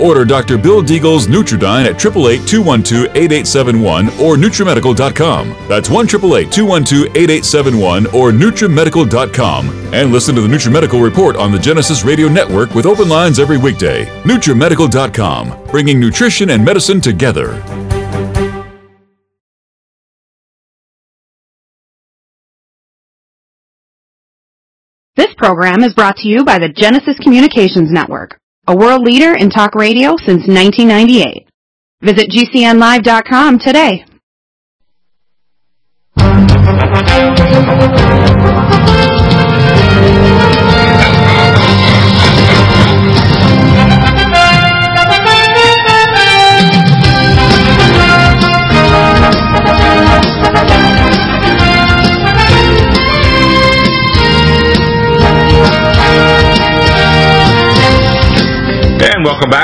Order Dr. Bill Deagle's Nutridyne at 888-212-8871 or NutriMedical.com. That's 1 212-8871 or NutriMedical.com. And listen to the NutriMedical Report on the Genesis Radio Network with open lines every weekday. NutriMedical.com, bringing nutrition and medicine together. This program is brought to you by the Genesis Communications Network a world leader in talk radio since 1998. Visit GCNlive.com today.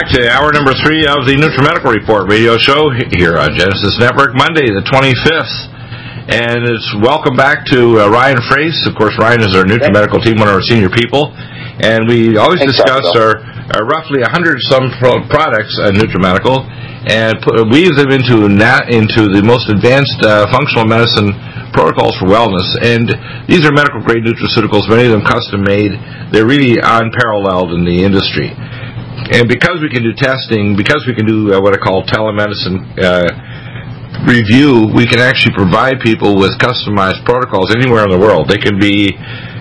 Back to hour number three of the NutriMedical Report radio show here on Genesis Network, Monday the 25th. And it's welcome back to uh, Ryan Frace. Of course, Ryan is our NutriMedical team, one of our senior people. And we always Thanks, discuss our, our, roughly 100 some pro- products at NutriMedical and put, weave them into, nat- into the most advanced uh, functional medicine protocols for wellness. And these are medical grade nutraceuticals, many of them custom made. They're really unparalleled in the industry and because we can do testing, because we can do uh, what I call telemedicine uh, review, we can actually provide people with customized protocols anywhere in the world. They can be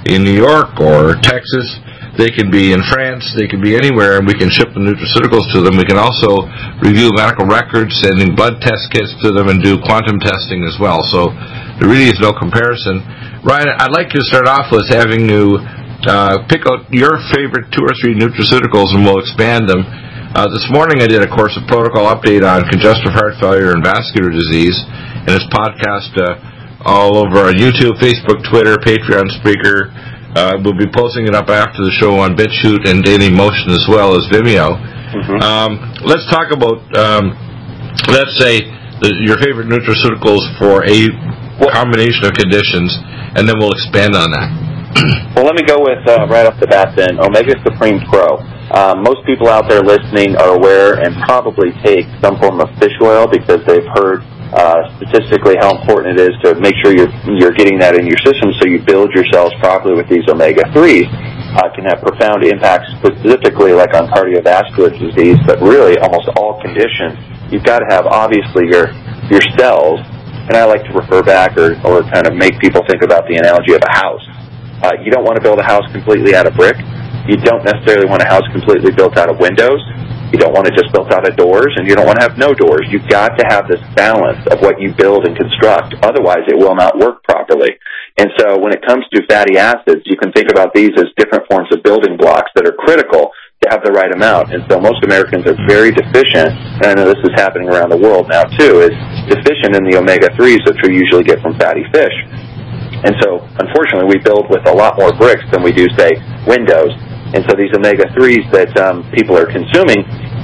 in New York or Texas. They can be in France. They can be anywhere, and we can ship the nutraceuticals to them. We can also review medical records, sending blood test kits to them, and do quantum testing as well. So there really is no comparison. Ryan, I'd like to start off with having you uh, pick out your favorite two or three nutraceuticals and we'll expand them. Uh, this morning I did, of course, a protocol update on congestive heart failure and vascular disease, and it's podcast uh, all over on YouTube, Facebook, Twitter, Patreon, Spreaker. Uh, we'll be posting it up after the show on BitChute and Daily Motion as well as Vimeo. Mm-hmm. Um, let's talk about, um, let's say, the, your favorite nutraceuticals for a combination of conditions, and then we'll expand on that well, let me go with uh, right off the bat then Omega Supreme Pro. Um, most people out there listening are aware and probably take some form of fish oil because they've heard uh, statistically how important it is to make sure you're you're getting that in your system so you build your cells properly with these omega threes. Uh, can have profound impacts specifically like on cardiovascular disease, but really almost all conditions. You've got to have obviously your your cells, and I like to refer back or, or kind of make people think about the analogy of a house uh, you don't want to build a house completely out of brick. You don't necessarily want a house completely built out of windows. You don't want it just built out of doors, and you don't want to have no doors. You've got to have this balance of what you build and construct. Otherwise, it will not work properly. And so when it comes to fatty acids, you can think about these as different forms of building blocks that are critical to have the right amount. And so most Americans are very deficient, and I know this is happening around the world now too, is deficient in the omega-3s, which we usually get from fatty fish. And so, unfortunately, we build with a lot more bricks than we do, say, windows. And so these omega-3s that um, people are consuming,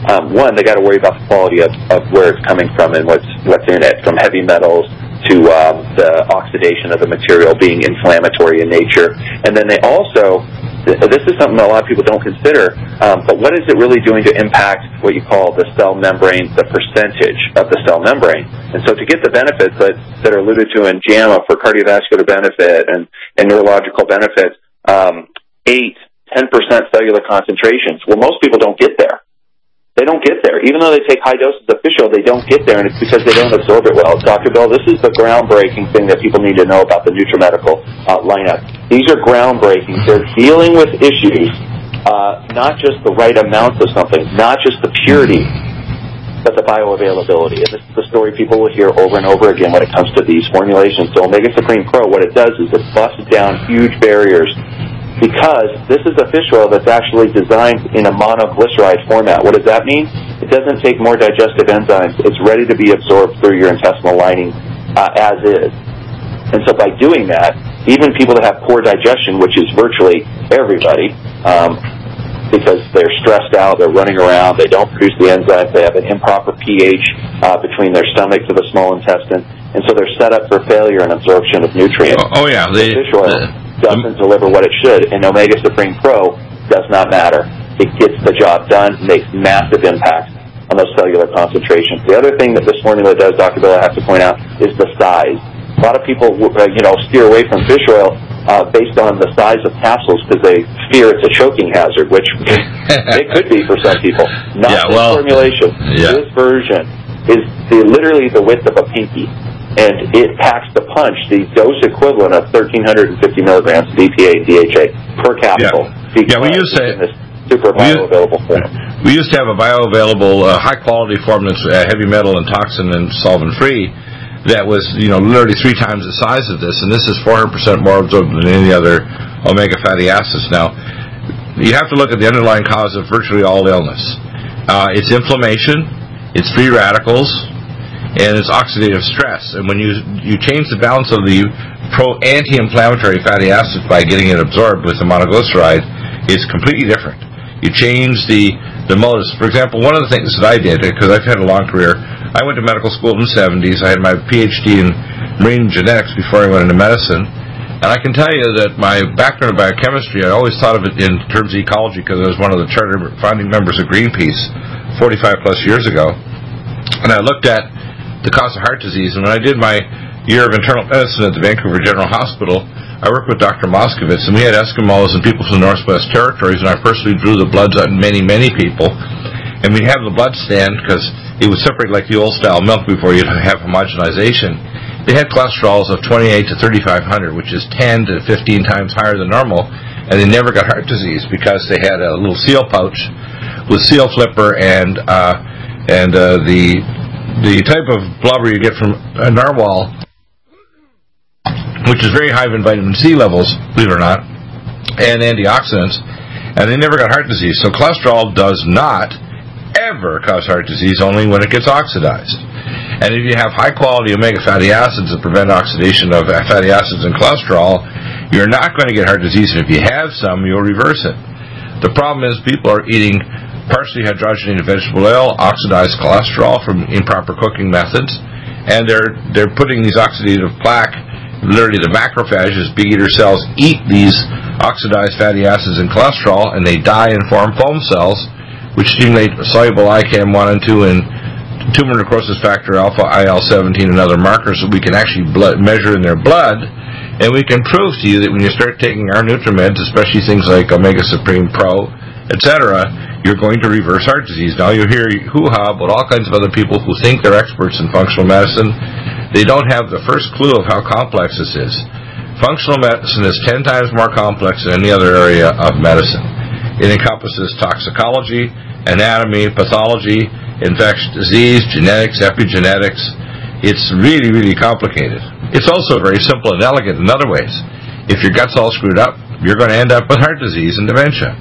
um, one, they got to worry about the quality of, of where it's coming from and what's what's in it, from heavy metals to um, the oxidation of the material being inflammatory in nature. And then they also this is something a lot of people don't consider, um, but what is it really doing to impact what you call the cell membrane, the percentage of the cell membrane? And so to get the benefits that, that are alluded to in JAMA for cardiovascular benefit and, and neurological benefits, um, 8, 10% cellular concentrations, well, most people don't get there. They don't get there. Even though they take high doses of fish oil, they don't get there, and it's because they don't absorb it well. Dr. Bell, this is the groundbreaking thing that people need to know about the NutriMedical uh, lineup. These are groundbreaking. They're dealing with issues, uh, not just the right amounts of something, not just the purity, but the bioavailability. And this is the story people will hear over and over again when it comes to these formulations. So Omega Supreme Pro, what it does is it busts down huge barriers because this is a fish oil that's actually designed in a monoglyceride format. What does that mean? It doesn't take more digestive enzymes. It's ready to be absorbed through your intestinal lining uh, as is. And so by doing that, even people that have poor digestion, which is virtually everybody, um, because they're stressed out, they're running around, they don't produce the enzymes, they have an improper pH uh, between their stomach to the small intestine, and so they're set up for failure and absorption of nutrients. Oh, oh yeah, the, fish oil the, doesn't deliver what it should, and Omega Supreme Pro does not matter. It gets the job done, makes massive impact on those cellular concentrations. The other thing that this formula does, Dr. Bill, I have to point out, is the size. A lot of people, uh, you know, steer away from fish oil uh, based on the size of capsules because they fear it's a choking hazard, which it could be for some people. Not yeah, this well, formulation. Yeah. This version is the, literally the width of a pinky, and it packs the punch, the dose equivalent of 1,350 milligrams of EPA and DHA per capsule. Yeah, yeah we used to this super bioavailable form. We used to have a bioavailable, uh, high quality form that's uh, heavy metal and toxin and solvent free that was, you know, literally three times the size of this, and this is 400% more absorbed than any other omega fatty acids. Now, you have to look at the underlying cause of virtually all illness. Uh, it's inflammation, it's free radicals, and it's oxidative stress. And when you you change the balance of the pro anti-inflammatory fatty acids by getting it absorbed with the monoglyceride, it's completely different. You change the the modus. For example, one of the things that I did because I've had a long career I went to medical school in the 70s. I had my PhD in marine genetics before I went into medicine. And I can tell you that my background in biochemistry, I always thought of it in terms of ecology because I was one of the charter founding members of Greenpeace 45 plus years ago. And I looked at the cause of heart disease. And when I did my year of internal medicine at the Vancouver General Hospital, I worked with Dr. Moskowitz, and we had Eskimos and people from the Northwest Territories, and I personally drew the bloods on many, many people. And we'd have the blood stand because it would separate like the old style milk before you'd have homogenization. They had cholesterols of 28 to 3500, which is 10 to 15 times higher than normal, and they never got heart disease because they had a little seal pouch with seal flipper and uh, and uh, the the type of blubber you get from a narwhal, which is very high in vitamin C levels, believe it or not, and antioxidants, and they never got heart disease. So cholesterol does not ever cause heart disease only when it gets oxidized. And if you have high quality omega fatty acids that prevent oxidation of fatty acids and cholesterol, you're not going to get heart disease. And if you have some, you'll reverse it. The problem is people are eating partially hydrogenated vegetable oil, oxidized cholesterol from improper cooking methods, and they're they're putting these oxidative plaque. Literally, the macrophages, big eater cells, eat these oxidized fatty acids and cholesterol, and they die and form foam cells which stimulate soluble ICAM1 and 2 and tumor necrosis factor alpha, IL-17, and other markers that we can actually blood, measure in their blood. And we can prove to you that when you start taking our NutriMeds, especially things like Omega Supreme Pro, etc., you're going to reverse heart disease. Now you hear hoo-ha about all kinds of other people who think they're experts in functional medicine. They don't have the first clue of how complex this is. Functional medicine is 10 times more complex than any other area of medicine. It encompasses toxicology, anatomy, pathology, infectious disease, genetics, epigenetics. It's really, really complicated. It's also very simple and elegant in other ways. If your gut's all screwed up, you're going to end up with heart disease and dementia.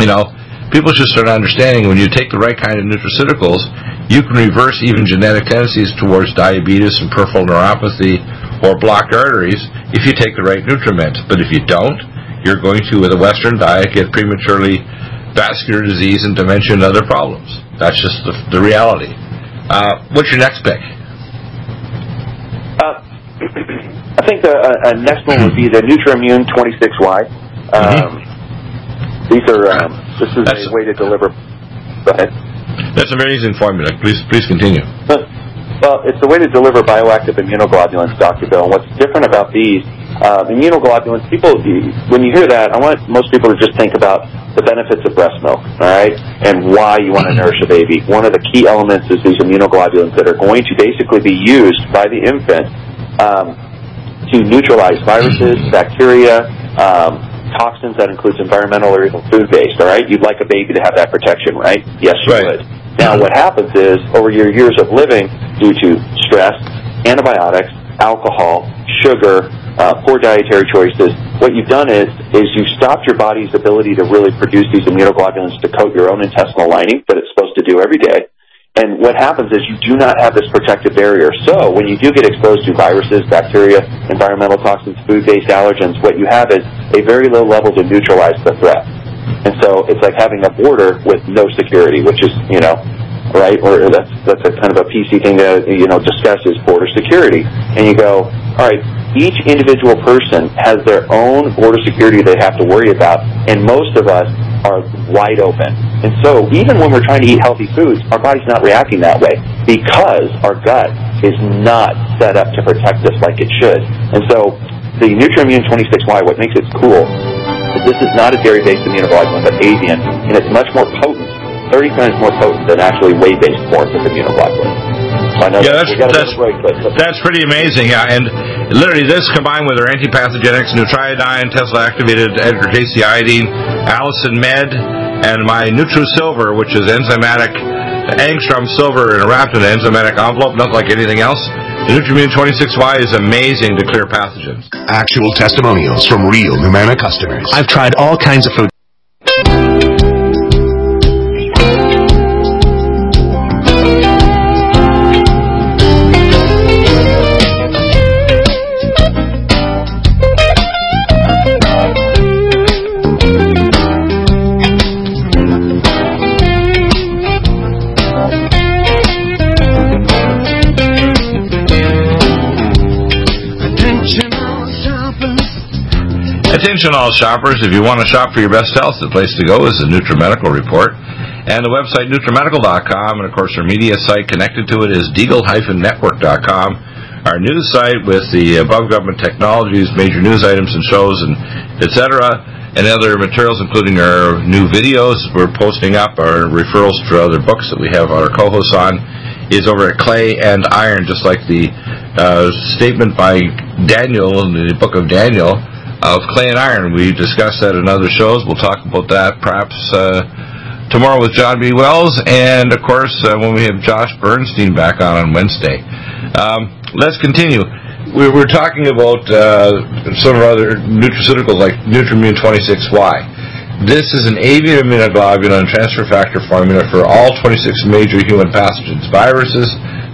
You know, people should start understanding when you take the right kind of nutraceuticals, you can reverse even genetic tendencies towards diabetes and peripheral neuropathy or blocked arteries if you take the right nutriment. But if you don't, you're going to, with a Western diet, get prematurely vascular disease and dementia and other problems. That's just the, the reality. Uh, what's your next pick? Uh, I think the uh, uh next one would be the NutrImmune 26Y. Um, mm-hmm. These are um, this is That's a way to deliver. Go ahead. That's an amazing formula. Please, please continue. Well, it's a way to deliver bioactive immunoglobulins, Dr. Bill. And what's different about these uh, immunoglobulins, people, when you hear that, I want most people to just think about the benefits of breast milk, all right, and why you want to nourish a baby. One of the key elements is these immunoglobulins that are going to basically be used by the infant um, to neutralize viruses, bacteria, um, toxins that includes environmental or even food-based, all right? You'd like a baby to have that protection, right? Yes, you right. would. Now, what happens is, over your years of living, due to stress, antibiotics, alcohol, sugar, uh, poor dietary choices, what you've done is is you've stopped your body's ability to really produce these immunoglobulins to coat your own intestinal lining that it's supposed to do every day. And what happens is you do not have this protective barrier. So when you do get exposed to viruses, bacteria, environmental toxins, food-based allergens, what you have is a very low level to neutralize the threat. And so it's like having a border with no security, which is, you know, right? Or that's that's a kind of a PC thing to you know discuss is border security. And you go, all right, each individual person has their own border security they have to worry about, and most of us are wide open. And so even when we're trying to eat healthy foods, our body's not reacting that way because our gut is not set up to protect us like it should. And so the NutrImmune 26Y, what makes it cool is this is not a dairy-based immunoglobulin, but avian, and it's much more potent 30 times more potent than actually whey-based forms of immunoglobulin. Yeah, that's that's, break, but, but that's pretty amazing. Yeah, and literally this combined with our antipathogenics, Nutriodine, Tesla activated Edgar Cayce iodine, Allicin Med, and my NutriSilver, which is enzymatic angstrom silver and wrapped in an enzymatic envelope, not like anything else. The NutrImmune 26Y is amazing to clear pathogens. Actual testimonials from real Humana customers. I've tried all kinds of food. Attention all shoppers, if you want to shop for your best health, the place to go is the NutriMedical Report. And the website NutriMedical.com, and of course our media site connected to it is Deagle-Network.com. Our news site with the above government technologies, major news items and shows, and etc. And other materials, including our new videos we're posting up, our referrals for other books that we have our co-hosts on, is over at Clay and Iron, just like the uh, statement by Daniel in the book of Daniel of clay and iron. We discussed that in other shows. We'll talk about that perhaps uh, tomorrow with John B. Wells, and of course uh, when we have Josh Bernstein back on on Wednesday. Um, let's continue. We were talking about uh, some other nutraceuticals like NutrImmune 26Y. This is an avian immunoglobulin transfer factor formula for all 26 major human pathogens, viruses,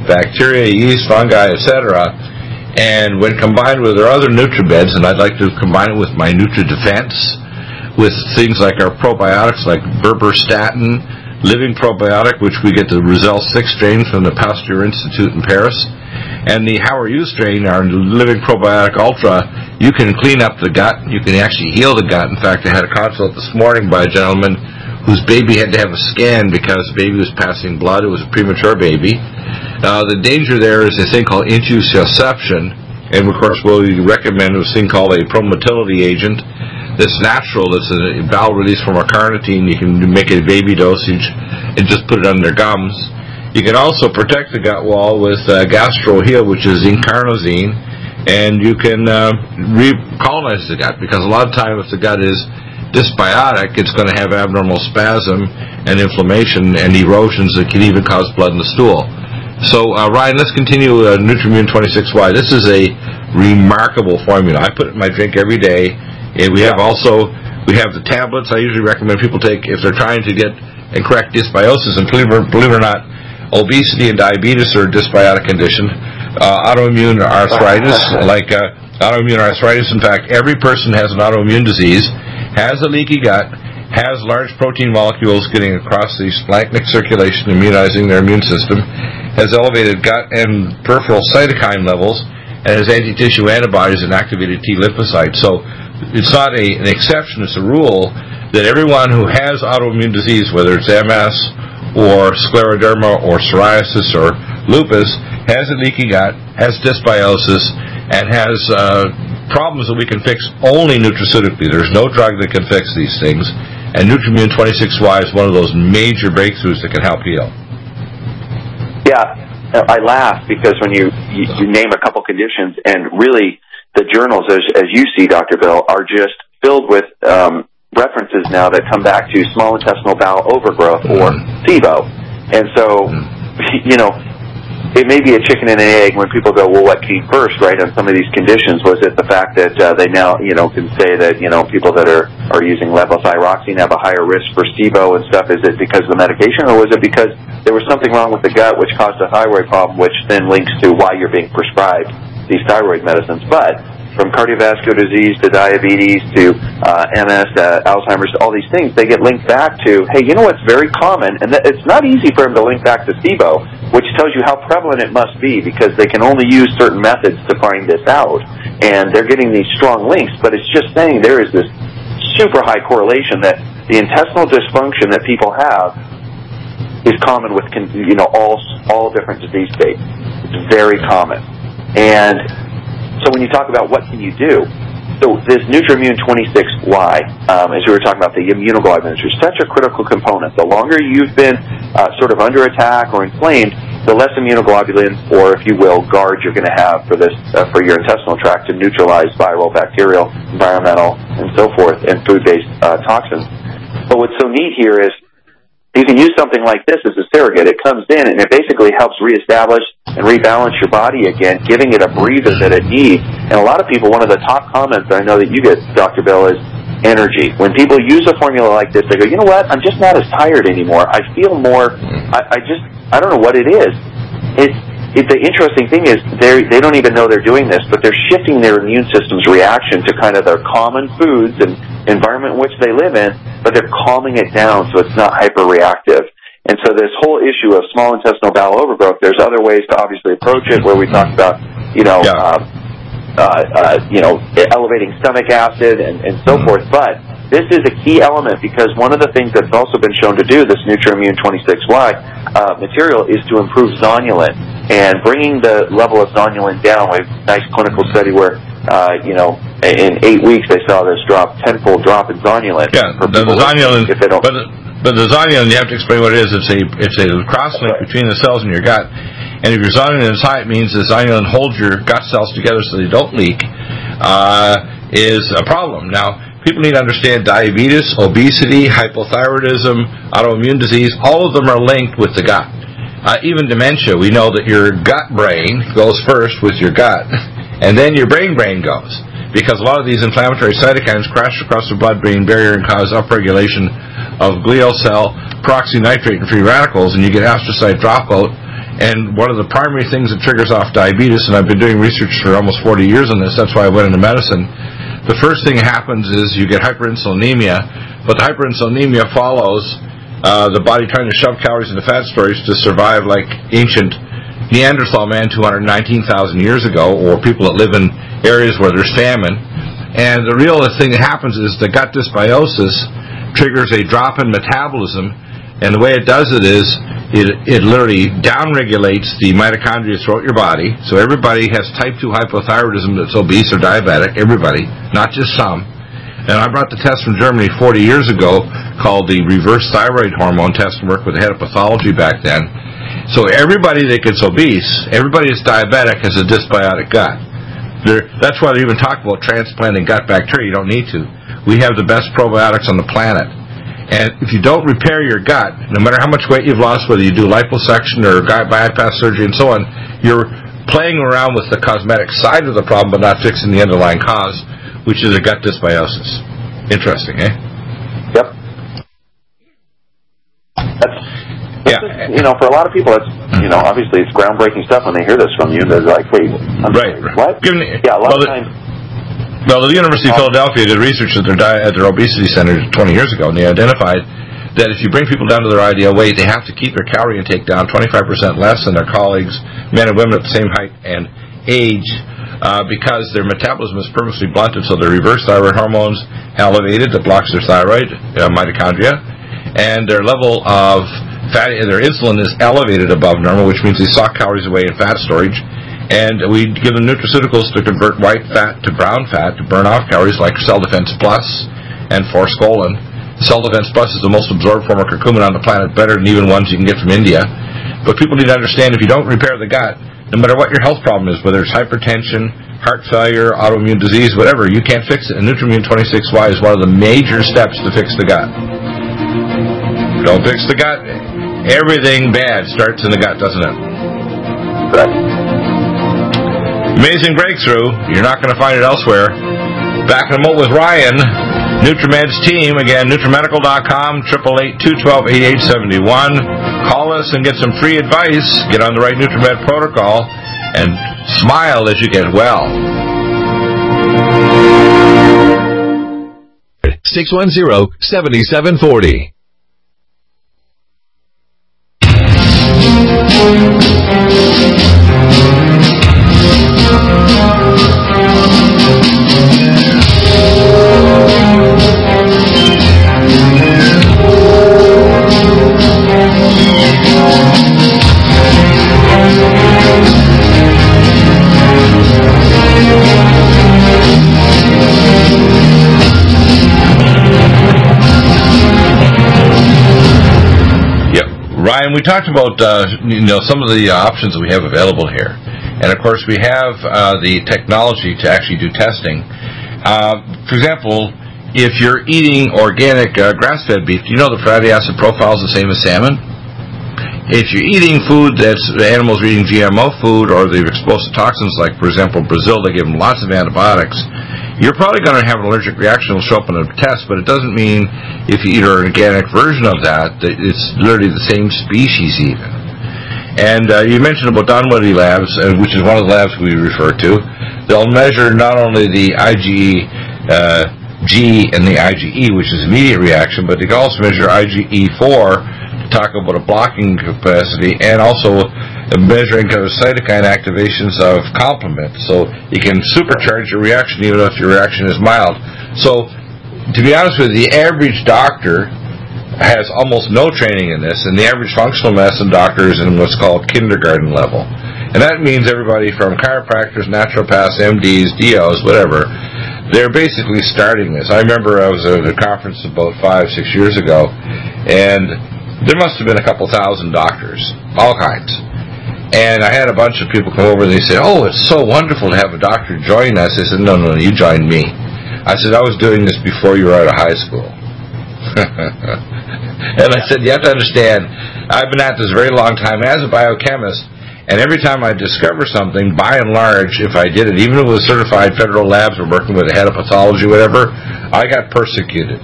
bacteria, yeast, fungi, etc and when combined with our other NutriMeds, and I'd like to combine it with my NutriDefense, with things like our probiotics like Berberstatin, Living Probiotic, which we get the Roussel 6 strain from the Pasteur Institute in Paris, and the How Are You strain, our Living Probiotic Ultra, you can clean up the gut. You can actually heal the gut. In fact, I had a consult this morning by a gentleman whose baby had to have a scan because the baby was passing blood. It was a premature baby. Uh, the danger there is a thing called intussusception, and of course we recommend a thing called a promotility agent that's natural, that's a bowel release from carnitine. You can make a baby dosage and just put it on their gums. You can also protect the gut wall with uh, GastroHeal, which is zinc carnosine, and you can uh, recolonize the gut because a lot of time if the gut is dysbiotic, it's going to have abnormal spasm and inflammation and erosions that can even cause blood in the stool. So, uh, Ryan, let's continue uh, NutrImmune 26Y. This is a remarkable formula. I put it in my drink every day. And we have also we have the tablets. I usually recommend people take if they're trying to get and correct dysbiosis. And believe it, believe it or not, obesity and diabetes are a dysbiotic condition. Uh, autoimmune arthritis, like uh, autoimmune arthritis. In fact, every person has an autoimmune disease, has a leaky gut, has large protein molecules getting across the splanchnic circulation, immunizing their immune system, has elevated gut and peripheral cytokine levels, and has anti-tissue antibodies and activated T lymphocytes. So it's not a, an exception, it's a rule that everyone who has autoimmune disease, whether it's MS or scleroderma or psoriasis or lupus, has a leaky gut, has dysbiosis, and has uh, problems that we can fix only nutraceutically. There's no drug that can fix these things. And NutrImmune 26Y is one of those major breakthroughs that can help heal. Yeah, I laugh because when you, you, you name a couple conditions, and really the journals, as, as you see, Dr. Bill, are just filled with um, references now that come back to small intestinal bowel overgrowth or mm-hmm. SIBO. And so, you know, it may be a chicken and an egg when people go, well, what came first, right? On some of these conditions, was it the fact that uh, they now, you know, can say that you know people that are are using levothyroxine have a higher risk for SIBO and stuff? Is it because of the medication, or was it because there was something wrong with the gut which caused a thyroid problem, which then links to why you're being prescribed these thyroid medicines? But from cardiovascular disease to diabetes to uh, MS, uh, Alzheimer's, all these things, they get linked back to, hey, you know what's very common? And it's not easy for them to link back to SIBO, which tells you how prevalent it must be because they can only use certain methods to find this out. And they're getting these strong links, but it's just saying there is this super high correlation that the intestinal dysfunction that people have is common with, you know, all, all different disease states. It's very common. And so when you talk about what can you do, so this NutrImmune 26Y, um, as we were talking about the immunoglobulins, are such a critical component. The longer you've been uh, sort of under attack or inflamed, the less immunoglobulin, or if you will, guard you're going to have for this uh, for your intestinal tract to neutralize viral, bacterial, environmental, and so forth, and food-based uh, toxins. But what's so neat here is you can use something like this as a surrogate. It comes in and it basically helps reestablish and rebalance your body again, giving it a breather that it needs. And a lot of people, one of the top comments that I know that you get, Dr. Bill, is energy. When people use a formula like this, they go, you know what? I'm just not as tired anymore. I feel more, I, I just, I don't know what it is. It's, it, the interesting thing is they they don't even know they're doing this, but they're shifting their immune system's reaction to kind of their common foods and environment in which they live in, but they're calming it down so it's not hyperreactive. And so this whole issue of small intestinal bowel overgrowth, there's other ways to obviously approach it where we talked about, you know, yeah. uh, uh, uh, you know, elevating stomach acid and, and so mm-hmm. forth. But this is a key element because one of the things that's also been shown to do this NutrImmune 26Y uh, material is to improve zonulin and bringing the level of zonulin down. We have a nice clinical study where, uh, you know, in eight weeks they saw this drop, tenfold drop in zonulin. Yeah, the, the zonulin, if they don't, but, but the zonulin, you have to explain what it is. It's a, it's a cross-link right. between the cells in your gut. And if your zonulin is high, it means the zonulin holds your gut cells together so they don't leak, uh, is a problem. Now, people need to understand diabetes, obesity, hypothyroidism, autoimmune disease, all of them are linked with the gut. Uh, even dementia, we know that your gut brain goes first with your gut, and then your brain brain goes. Because a lot of these inflammatory cytokines crash across the blood brain barrier and cause upregulation of glial cell peroxynitrite and free radicals, and you get astrocyte dropout. And one of the primary things that triggers off diabetes, and I've been doing research for almost 40 years on this, that's why I went into medicine, the first thing that happens is you get hyperinsulinemia, but the hyperinsulinemia follows uh, the body trying to shove calories into fat storage to survive like ancient Neanderthal man 219,000 years ago, or people that live in areas where there's famine. And the real thing that happens is the gut dysbiosis triggers a drop in metabolism, and the way it does it is it, it literally downregulates the mitochondria throughout your body. So everybody has type 2 hypothyroidism that's obese or diabetic, everybody, not just some. And I brought the test from Germany 40 years ago called the reverse thyroid hormone test and worked with the head of pathology back then. So everybody that gets obese, everybody that's diabetic has a dysbiotic gut. They're, that's why they even talk about transplanting gut bacteria. You don't need to. We have the best probiotics on the planet. And if you don't repair your gut, no matter how much weight you've lost, whether you do liposuction or gut bypass surgery and so on, you're playing around with the cosmetic side of the problem but not fixing the underlying cause, which is a gut dysbiosis. Interesting, eh? Yep. That's, yeah. Is, you know, for a lot of people, it's you know, obviously it's groundbreaking stuff when they hear this from you. They're like, "Wait, I'm right, sorry, what?" Me, yeah, a lot well, of times well, the University of Philadelphia did research at their, di- at their obesity center 20 years ago, and they identified that if you bring people down to their ideal weight, they have to keep their calorie intake down 25% less than their colleagues, men and women at the same height and age, uh, because their metabolism is purposely blunted, so their reverse thyroid hormones elevated that blocks their thyroid uh, mitochondria, and their level of fatty, their insulin is elevated above normal, which means they sock calories away in fat storage, and we give them nutraceuticals to convert white fat to brown fat to burn off calories like Cell Defense Plus and Forskolin. Cell Defense Plus is the most absorbed form of curcumin on the planet, better than even ones you can get from India. But people need to understand if you don't repair the gut, no matter what your health problem is, whether it's hypertension, heart failure, autoimmune disease, whatever, you can't fix it. And NutrImmune 26Y is one of the major steps to fix the gut. Don't fix the gut, everything bad starts in the gut, doesn't it? Amazing breakthrough. You're not going to find it elsewhere. Back in a moment with Ryan, Nutrimed's team. Again, NutriMedical.com, 888-212-8871. Call us and get some free advice. Get on the right Nutrimed protocol and smile as you get well. 610-7740. Ryan, we talked about uh, you know some of the uh, options we have available here, and of course we have uh, the technology to actually do testing. Uh, for example, if you're eating organic uh, grass-fed beef, do you know the fatty acid profile is the same as salmon? If you're eating food that's the animals are eating GMO food or they're exposed to toxins, like for example Brazil, they give them lots of antibiotics. You're probably going to have an allergic reaction. It'll show up in a test, but it doesn't mean if you eat an organic version of that that it's literally the same species even. And uh, you mentioned about Dunwoody Labs, uh, which is one of the labs we refer to. They'll measure not only the IgE uh, G and the IgE, which is immediate reaction, but they can also measure IgG4 to talk about a blocking capacity and also measuring cytokine activations of complement. So you can supercharge your reaction even if your reaction is mild. So to be honest with you, the average doctor has almost no training in this, and the average functional medicine doctor is in what's called kindergarten level. And that means everybody from chiropractors, naturopaths, MDs, DOs, whatever, they're basically starting this. I remember I was at a conference about five, six years ago, and there must have been a couple thousand doctors, all kinds. And I had a bunch of people come over and they said, Oh, it's so wonderful to have a doctor join us. I said, No, no, you joined me. I said, I was doing this before you were out of high school. and I said, You have to understand, I've been at this a very long time as a biochemist, and every time I discover something, by and large, if I did it, even was certified federal labs or working with a head of pathology, whatever, I got persecuted.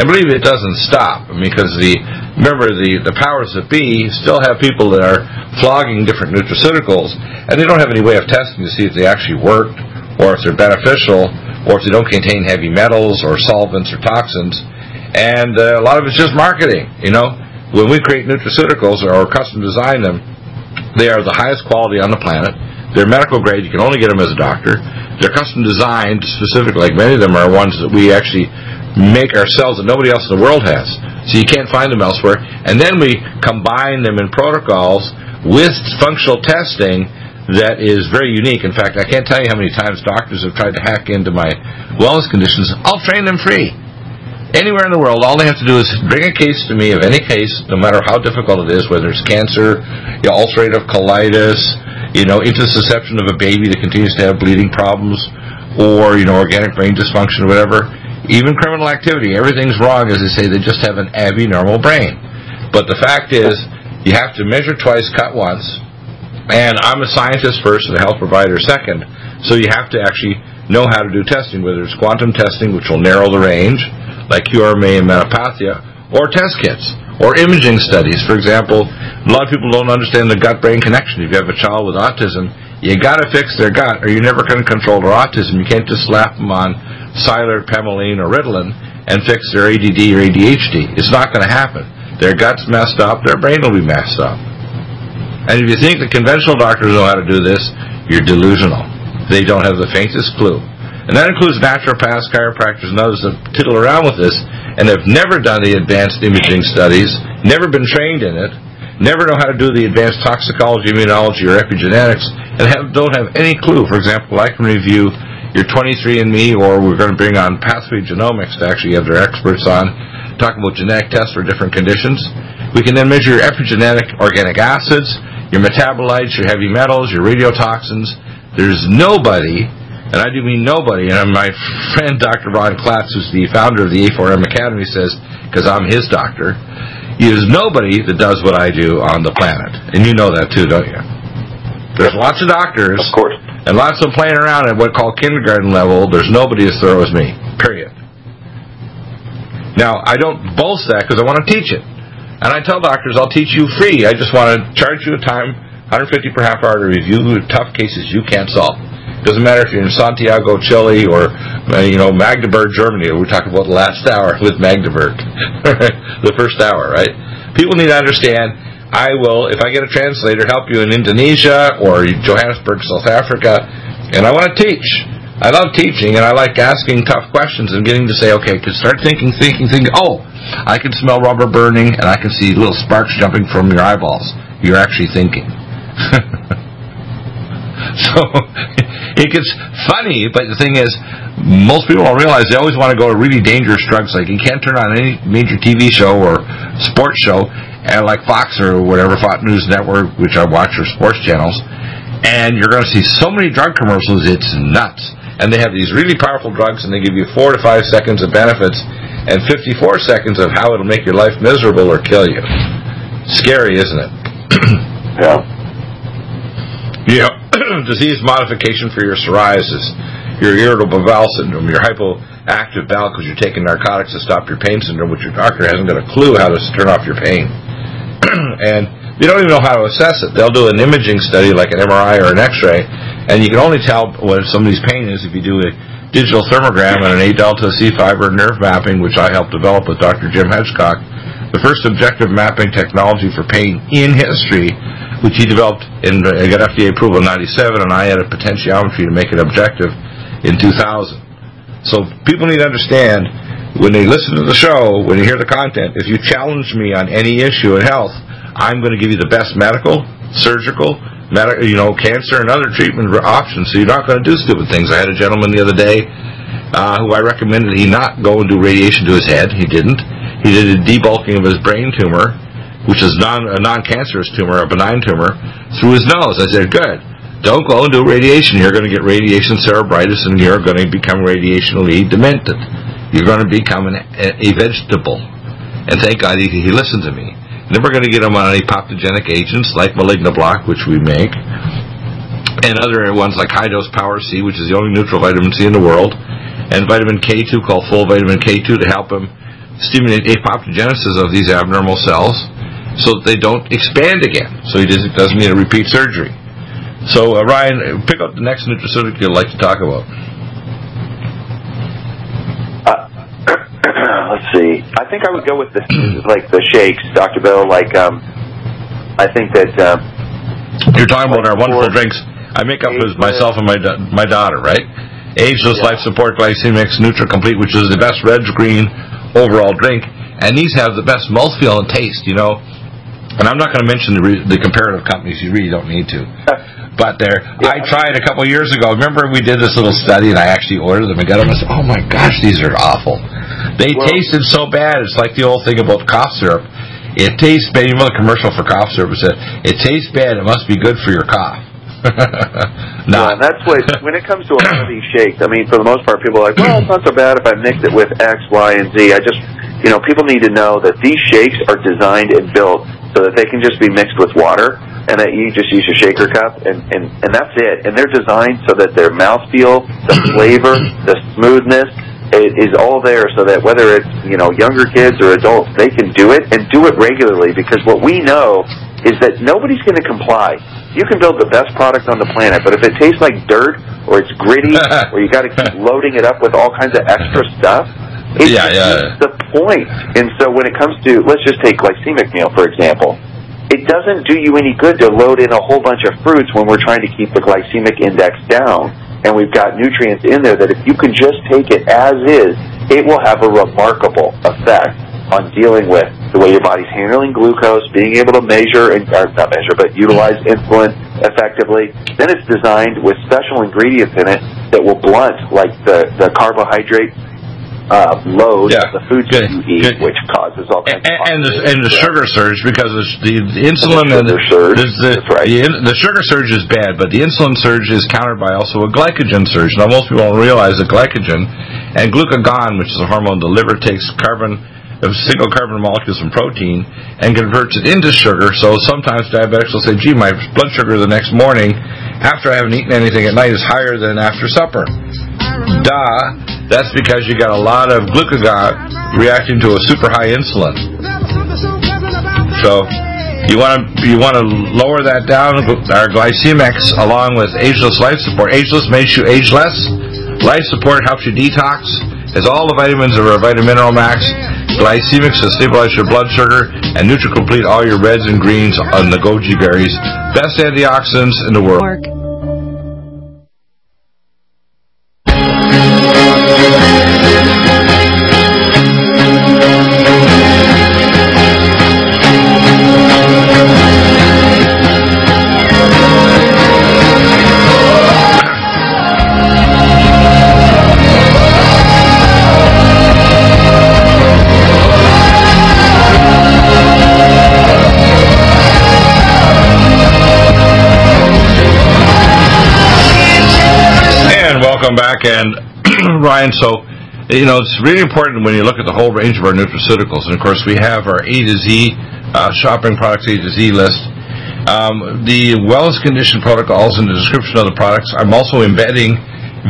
And believe it doesn't stop because the remember the the powers that be still have people that are flogging different nutraceuticals, and they don't have any way of testing to see if they actually worked or if they're beneficial or if they don't contain heavy metals or solvents or toxins. And uh, a lot of it's just marketing. You know, when we create nutraceuticals or custom design them, they are the highest quality on the planet. They're medical grade. You can only get them as a doctor. They're custom designed specifically. Like many of them are ones that we actually make ourselves that nobody else in the world has. So you can't find them elsewhere. And then we combine them in protocols with functional testing that is very unique. In fact, I can't tell you how many times doctors have tried to hack into my wellness conditions. I'll train them free. Anywhere in the world, all they have to do is bring a case to me of any case, no matter how difficult it is, whether it's cancer, you know, ulcerative colitis, you know, intussusception of a baby that continues to have bleeding problems, or, you know, organic brain dysfunction or whatever even criminal activity, everything's wrong, as they say, they just have an abnormal brain. But the fact is, you have to measure twice, cut once, and I'm a scientist first and a health provider second, so you have to actually know how to do testing, whether it's quantum testing, which will narrow the range, like QRMA and Metapathia, or test kits, or imaging studies. For example, a lot of people don't understand the gut-brain connection. If you have a child with autism, you got to fix their gut, or you're never going to control their autism. You can't just slap them on Cylert, Pamelaine, or Ritalin and fix their ADD or ADHD. It's not going to happen. Their gut's messed up, their brain will be messed up. And if you think the conventional doctors know how to do this, you're delusional. They don't have the faintest clue. And that includes naturopaths, chiropractors, and others that tittle around with this and have never done the advanced imaging studies, never been trained in it, never know how to do the advanced toxicology, immunology, or epigenetics, and have, don't have any clue. For example, I can review your 23andMe, or we're going to bring on Pathway Genomics to actually have their experts on, talking about genetic tests for different conditions. We can then measure your epigenetic organic acids, your metabolites, your heavy metals, your radiotoxins. There's nobody, and I do mean nobody, and my friend Dr. Ron Klatz, who's the founder of the A4M Academy, says, because I'm his doctor, There's nobody that does what I do on the planet, and you know that too, don't you? There's lots of doctors, Of course. And lots of playing around at what called kindergarten level. There's nobody as thorough as me. Period. Now, I don't boast that because I want to teach it. And I tell doctors, I'll teach you free. I just want to charge you a time, 150 per half hour to review tough cases you can't solve. Doesn't matter if you're in Santiago, Chile, or uh, you know Magdeburg, Germany. We're talking about the last hour with Magdeburg, the first hour, right? People need to understand. I will, if I get a translator, help you in Indonesia or Johannesburg, South Africa, and I want to teach. I love teaching, and I like asking tough questions and getting to say, okay, to start thinking, thinking, thinking. Oh, I can smell rubber burning, and I can see little sparks jumping from your eyeballs. You're actually thinking. so it gets funny, but the thing is, most people don't realize they always want to go to really dangerous drugs. Like you can't turn on any major TV show or sports show, and like Fox or whatever Fox News Network, which I watch or sports channels, and you're going to see so many drug commercials. It's nuts. And they have these really powerful drugs, and they give you four to five seconds of benefits, and 54 seconds of how it'll make your life miserable or kill you. Scary, isn't it? Yeah. Yeah, disease modification for your psoriasis, your irritable bowel syndrome, your hypoactive bowel because you're taking narcotics to stop your pain syndrome, which your doctor hasn't got a clue how to turn off your pain. and they don't even know how to assess it. They'll do an imaging study like an MRI or an X-ray, and you can only tell what somebody's pain is if you do a digital thermogram and an A delta C fiber nerve mapping, which I helped develop with Dr. Jim Hedgecock, the first objective mapping technology for pain in history, which he developed and uh, got FDA approval in '97, and I added potentiometry to make it objective in 2000. So people need to understand when they listen to the show, when they hear the content, if you challenge me on any issue in health, I'm going to give you the best medical, surgical, medi- you know, cancer and other treatment options. So you're not going to do stupid things. I had a gentleman the other day uh, who I recommended he not go and do radiation to his head. He didn't. He did a debulking of his brain tumor, which is non a non-cancerous tumor, a benign tumor, through his nose. I said, good. Don't go and do radiation. You're going to get radiation cerebritis, and you're going to become radiationally demented. You're going to become an, a, vegetable. And thank God he, he listened to me. Then we're going to get him on any pathogenic agents like Malignoblock, which we make, and other ones like high dose Power C, which is the only neutral vitamin C in the world, and vitamin K2 called full vitamin K2 to help him stimulate apoptogenesis of these abnormal cells so that they don't expand again. So he doesn't, doesn't need a repeat surgery. So uh, Ryan, pick up the next nutraceutical you'd like to talk about. Uh, let's see. I think I would go with the like the shakes, Doctor Bill. Like, um, I think that uh, You're talking about our wonderful drinks. I make up with myself and my my daughter, right? Ageless Yeah. Life Support Glycem-X Nutra Complete, which is the best red green overall drink, and these have the best mouthfeel and taste. You know, and I'm not going to mention the, re- the comparative companies. You really don't need to. But there, I tried a couple years ago. Remember, we did this little study, and I actually ordered them and got them. I said, "Oh my gosh, these are awful. They Well- tasted so bad. It's like the old thing about cough syrup. It tastes bad. You know the commercial for cough syrup said, "It tastes bad. It must be good for your cough." Yeah, no, and that's what when it comes to a these shakes. I mean, for the most part, people are like, "Well, it's not so bad if I mix it with X, Y, and Z." I just, you know, people need to know that these shakes are designed and built so that they can just be mixed with water, and that you just use your shaker cup, and and and that's it. And they're designed so that their mouthfeel, the flavor, the smoothness. It is all there so that whether it's you know younger kids or adults, they can do it and do it regularly. Because what we know is that nobody's going to comply. You can build the best product on the planet, but if it tastes like dirt or it's gritty or you got to keep loading it up with all kinds of extra stuff, it Yeah, yeah. the point. And so when it comes to let's just take glycemic meal for example, it doesn't do you any good to load in a whole bunch of fruits when we're trying to keep the glycemic index down. And we've got nutrients in there that if you can just take it as is, it will have a remarkable effect on dealing with the way your body's handling glucose, being able to measure and or not measure, but utilize insulin effectively. Then it's designed with special ingredients in it that will blunt like the the carbohydrate uh, load Yeah. of the foods Good. that you eat, Good. which causes all and, kinds of and the and the stress. sugar surge because the, the, the insulin And and the sugar surge. the, the, That's right. the, the sugar surge is bad, but the insulin surge is countered by also a glycogen surge. Now most people don't realize that glycogen and glucagon, which is a hormone the liver takes carbon of single carbon molecules from protein and converts it into sugar. So sometimes diabetics will say, gee, my blood sugar the next morning after I haven't eaten anything at night is higher than after supper. Duh. That's because you got a lot of glucagon reacting to a super high insulin. So you want to you want to lower that down. Our Glycem-X, along with ageless life support. Ageless makes you age less. Life support helps you detox. Has all the vitamins of our Vitamin Mineral Max. Glycem-X to stabilize your blood sugar, and NutriComplete all your reds and greens on the goji berries. Best antioxidants in the world. Welcome back. And Ryan, so you know it's really important when you look at the whole range of our nutraceuticals, and of course we have our A to Z uh, shopping products A to Z list. Um, the wellness condition protocols and the description of the products. I'm also embedding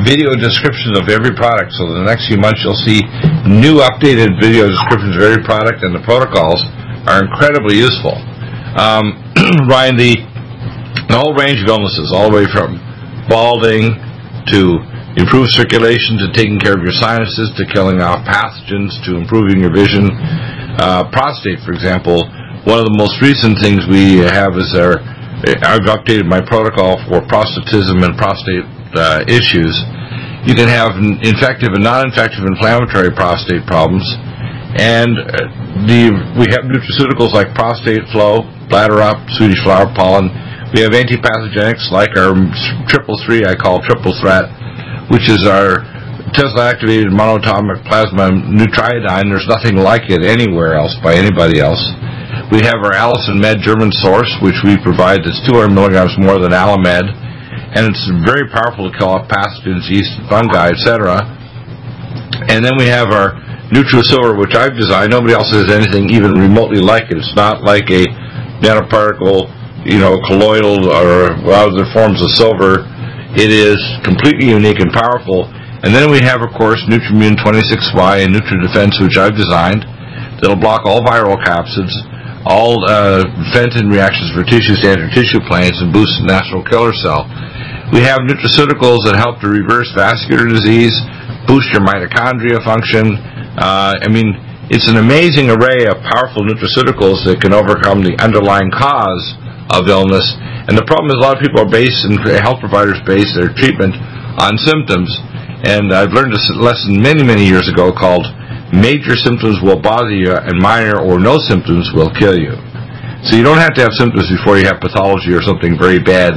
video descriptions of every product. So the next few months you'll see new updated video descriptions of every product, and the protocols are incredibly useful. Um, Ryan, the the whole range of illnesses, all the way from balding to improve circulation to taking care of your sinuses to killing off pathogens to improving your vision. Uh, prostate, for example, one of the most recent things we have is our I've updated my protocol for prostatism and prostate uh, issues. You can have infective and non-infective inflammatory prostate problems, and uh, the we have nutraceuticals like prostate flow, bladder up, Swedish flower pollen. We have antipathogenics like our triple three I call triple threat which is our Tesla activated monatomic plasma nutriodine. There's nothing like it anywhere else by anybody else. We have our Allicin Med German source, which we provide that's 200 milligrams more than Allimed, and it's very powerful to kill off pathogens, yeast, fungi, etc. And then we have our NutriSilver, which I've designed. Nobody else has anything even remotely like it. It's not like a nanoparticle, you know, colloidal or other forms of silver it is completely unique and powerful. And then we have, of course, NutrImmune 26Y and NutriDefense, which I've designed, that'll block all viral capsids, all uh, Fenton reactions for tissue standard tissue planes, and boost the natural killer cell. We have nutraceuticals that help to reverse vascular disease, boost your mitochondria function. Uh, I mean, it's an amazing array of powerful nutraceuticals that can overcome the underlying cause of illness. And the problem is a lot of people are based, and health providers base their treatment on symptoms. And I've learned this lesson many, many years ago called major symptoms will bother you and minor or no symptoms will kill you. So you don't have to have symptoms before you have pathology or something very bad,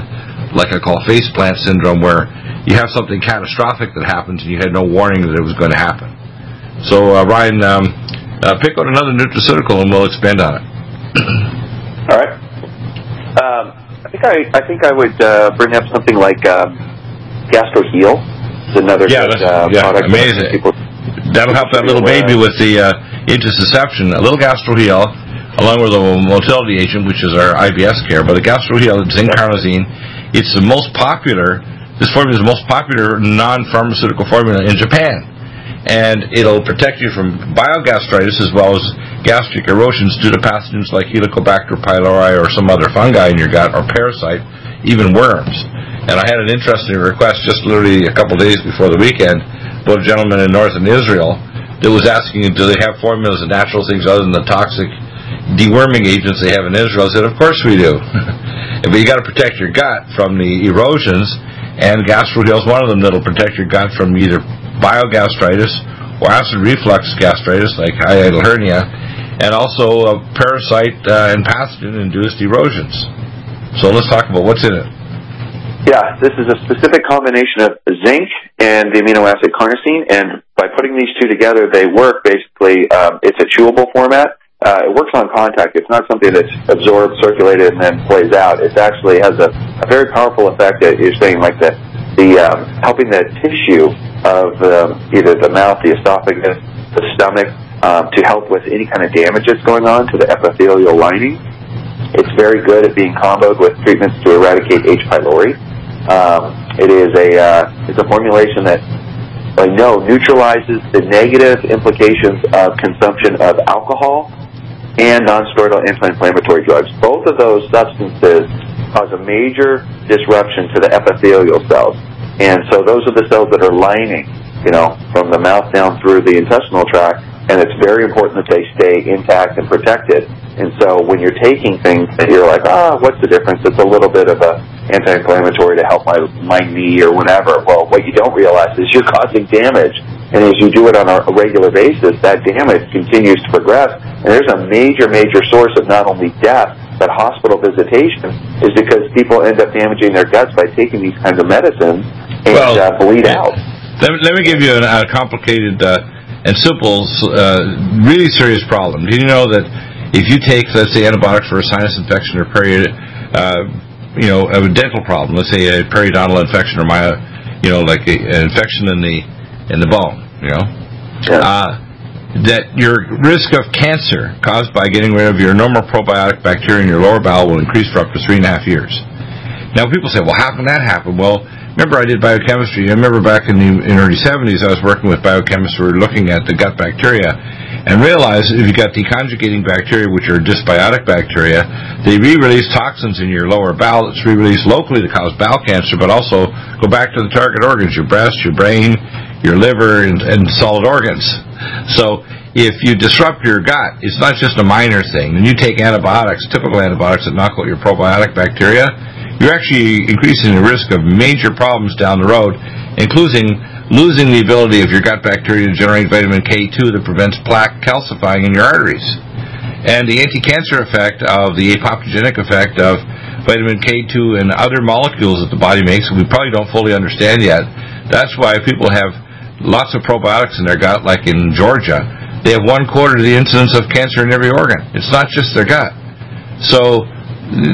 like I call faceplant syndrome, where you have something catastrophic that happens and you had no warning that it was going to happen. So uh, Ryan, um, uh, pick out another nutraceutical and we'll expand on it. All right. Um, I think I, I think I would uh, bring up something like um, GastroHeal. It's another yeah, good, uh, yeah, product. amazing. People, That'll help that little baby with the uh, intussusception. A little GastroHeal, along with a motility agent, which is our IBS care. But the GastroHeal, zinc carnosine, it's the most popular. This formula is the most popular non-pharmaceutical formula in Japan and it'll protect you from bile gastritis as well as gastric erosions due to pathogens like Helicobacter pylori or some other fungi in your gut or parasite, even worms. And I had an interesting request just literally a couple days before the weekend about a gentleman in northern Israel that was asking, do they have formulas and natural things other than the toxic deworming agents they have in Israel? I said, of course we do. but you got to protect your gut from the erosions, and GastroHeal is one of them that'll protect your gut from either bile gastritis or acid reflux gastritis, like hiatal hernia, and also uh, parasite uh, and pathogen-induced erosions. So let's talk about what's in it. Yeah, this is a specific combination of zinc and the amino acid carnosine, and by putting these two together, they work basically. Um, it's a chewable format. Uh, it works on contact. It's not something that's absorbed, circulated, and then plays out. It actually has a, a very powerful effect. That you're saying like the the um, helping the tissue of um, either the mouth, the esophagus, the stomach, um, to help with any kind of damage that's going on to the epithelial lining. It's very good at being comboed with treatments to eradicate H. pylori. Um, it is a uh, it's a formulation that I know neutralizes the negative implications of consumption of alcohol and nonsteroidal anti-inflammatory drugs. Both of those substances cause a major disruption to the epithelial cells. And so those are the cells that are lining, you know, from the mouth down through the intestinal tract and it's very important that they stay intact and protected. And so when you're taking things that you're like, ah, what's the difference? It's a little bit of a anti-inflammatory to help my my knee or whatever. Well, what you don't realize is you're causing damage, and as you do it on a regular basis, that damage continues to progress. And there's a major, major source of not only death but hospital visitation is because people end up damaging their guts by taking these kinds of medicines and well, uh, bleed out. Let me, let me give you a complicated. Uh, and simple, uh, really serious problem. Do you know that if you take, let's say, antibiotics for a sinus infection or period, uh, you know, a dental problem, let's say a periodontal infection or my, you know, like a, an infection in the in the bone, you know, yeah. uh, that your risk of cancer caused by getting rid of your normal probiotic bacteria in your lower bowel will increase for up to three and a half years. Now, people say, well, how can that happen? Well, remember I did biochemistry. I remember back in the in early 70s, I was working with biochemists who were looking at the gut bacteria and realized if you got deconjugating bacteria, which are dysbiotic bacteria, they re-release toxins in your lower bowel that's re-released locally to cause bowel cancer, but also go back to the target organs, your breast, your brain, your liver, and, and solid organs. So if you disrupt your gut, it's not just a minor thing. When you take antibiotics, typical antibiotics that knock out your probiotic bacteria, you're actually increasing the risk of major problems down the road, including losing the ability of your gut bacteria to generate vitamin K2 that prevents plaque calcifying in your arteries. And the anti-cancer effect of the apoptogenic effect of vitamin K2 and other molecules that the body makes we probably don't fully understand yet. That's why people have lots of probiotics in their gut, like in Georgia. They have one quarter of the incidence of cancer in every organ. It's not just their gut. So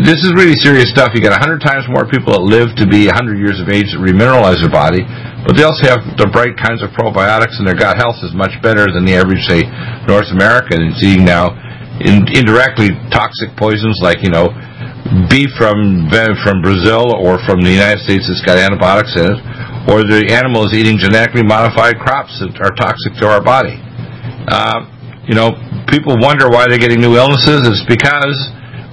this is really serious stuff. You got 100 times more people that live to be 100 years of age that remineralize their body, but they also have the right kinds of probiotics, and their gut health is much better than the average, say, North American is eating now in, indirectly toxic poisons like, you know, beef from from Brazil or from the United States that's got antibiotics in it, or the animal is eating genetically modified crops that are toxic to our body. Uh, you know, people wonder why they're getting new illnesses. It's because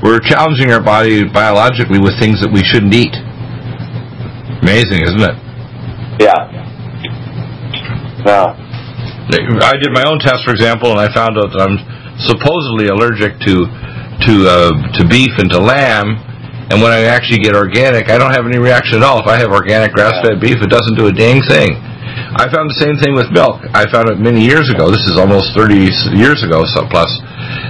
we're challenging our body biologically with things that we shouldn't eat. Amazing, isn't it? Yeah. Yeah. I did my own test, for example, and I found out that I'm supposedly allergic to to uh, to beef and to lamb. And when I actually get organic, I don't have any reaction at all. If I have organic grass-fed beef, it doesn't do a dang thing. I found the same thing with milk. I found it many years ago. This is almost 30 years ago, so plus,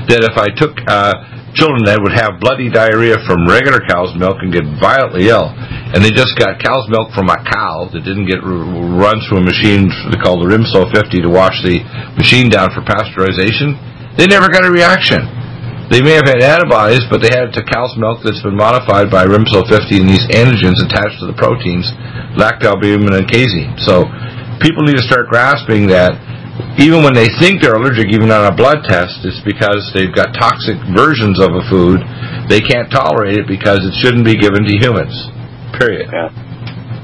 that if I took uh, children that would have bloody diarrhea from regular cow's milk and get violently ill. And they just got cow's milk from a cow that didn't get run through a machine called the Rimso 50 to wash the machine down for pasteurization. They never got a reaction. They may have had antibodies, but they had to cow's milk that's been modified by Rimso 50 and these antigens attached to the proteins, lactalbumin and casein. So people need to start grasping that even when they think they're allergic, even on a blood test, it's because they've got toxic versions of a food. They can't tolerate it because it shouldn't be given to humans. Period. Yeah.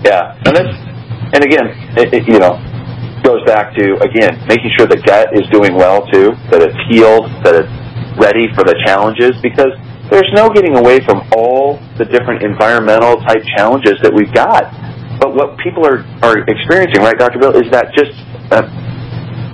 Yeah. And that's, and again, it, it, you know, goes back to again making sure the gut is doing well too, that it's healed, that it's ready for the challenges, because there's no getting away from all the different environmental type challenges that we've got. But what people are are experiencing, right, Dr. Bill, is that just uh,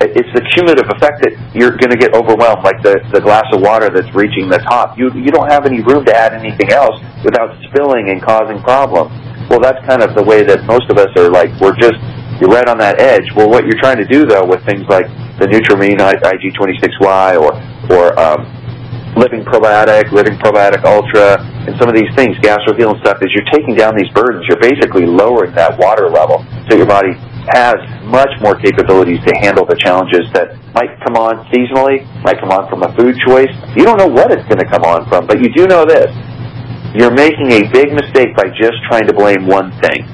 it's the cumulative effect that you're going to get overwhelmed, like the, the glass of water that's reaching the top. You, you don't have any room to add anything else without spilling and causing problems. Well, that's kind of the way that most of us are like, we're just, you're right on that edge. Well, what you're trying to do, though, with things like the NutrImmune IG26Y or, or um, Living Probiotic, Living Probiotic Ultra, and some of these things, Gastroheal and stuff, is you're taking down these burdens. You're basically lowering that water level so your body has much more capabilities to handle the challenges that might come on seasonally, might come on from a food choice. You don't know what it's going to come on from, but you do know this. You're making a big mistake by just trying to blame one thing.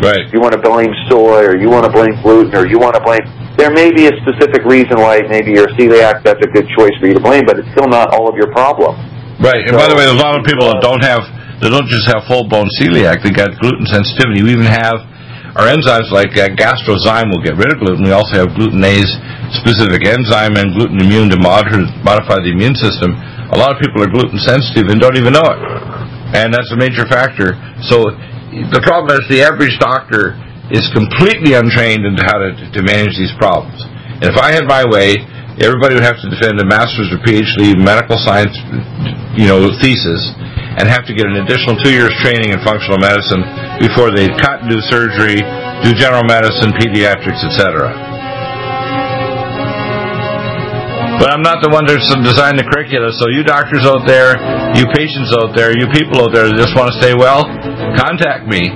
Right. You want to blame soy, or you want to blame gluten, or you want to blame there may be a specific reason why maybe you're celiac. That's a good choice for you to blame, but it's still not all of your problem. Right. And by the way, there's a lot of people that don't have, they don't just have full blown celiac. They got gluten sensitivity. We even have our enzymes like uh, gastrozyme will get rid of gluten. We also have glutenase specific enzyme and gluten immune to mod- modify the immune system. A lot of people are gluten sensitive and don't even know it. And that's a major factor. So the problem is the average doctor is completely untrained into how to, to manage these problems. And if I had my way, everybody would have to defend a master's or PhD medical science, you know, thesis, and have to get an additional two years training in functional medicine before they cut, do surgery, do general medicine, pediatrics, etc. But I'm not the one that designed the curricula, so you doctors out there, you patients out there, you people out there that just want to stay well, contact me.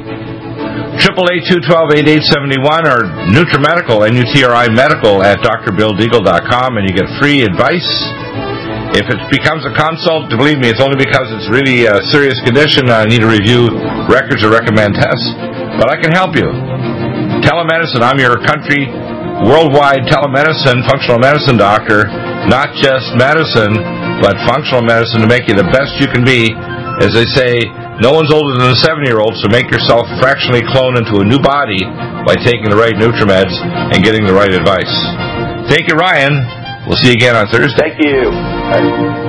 Triple eight two twelve eight eight seventy one or NutriMedical N U T R I Medical at drbilldeagle.com and you get free advice. If it becomes a consult, believe me, it's only because it's really a serious condition. I need to review records or recommend tests, but I can help you. Telemedicine. I'm your country worldwide telemedicine, functional medicine doctor. Not just medicine, but functional medicine to make you the best you can be. As they say, no one's older than a seven year old, so make yourself fractionally clone into a new body by taking the right NutriMeds and getting the right advice. Thank you, Ryan. We'll see you again on Thursday. Thank you.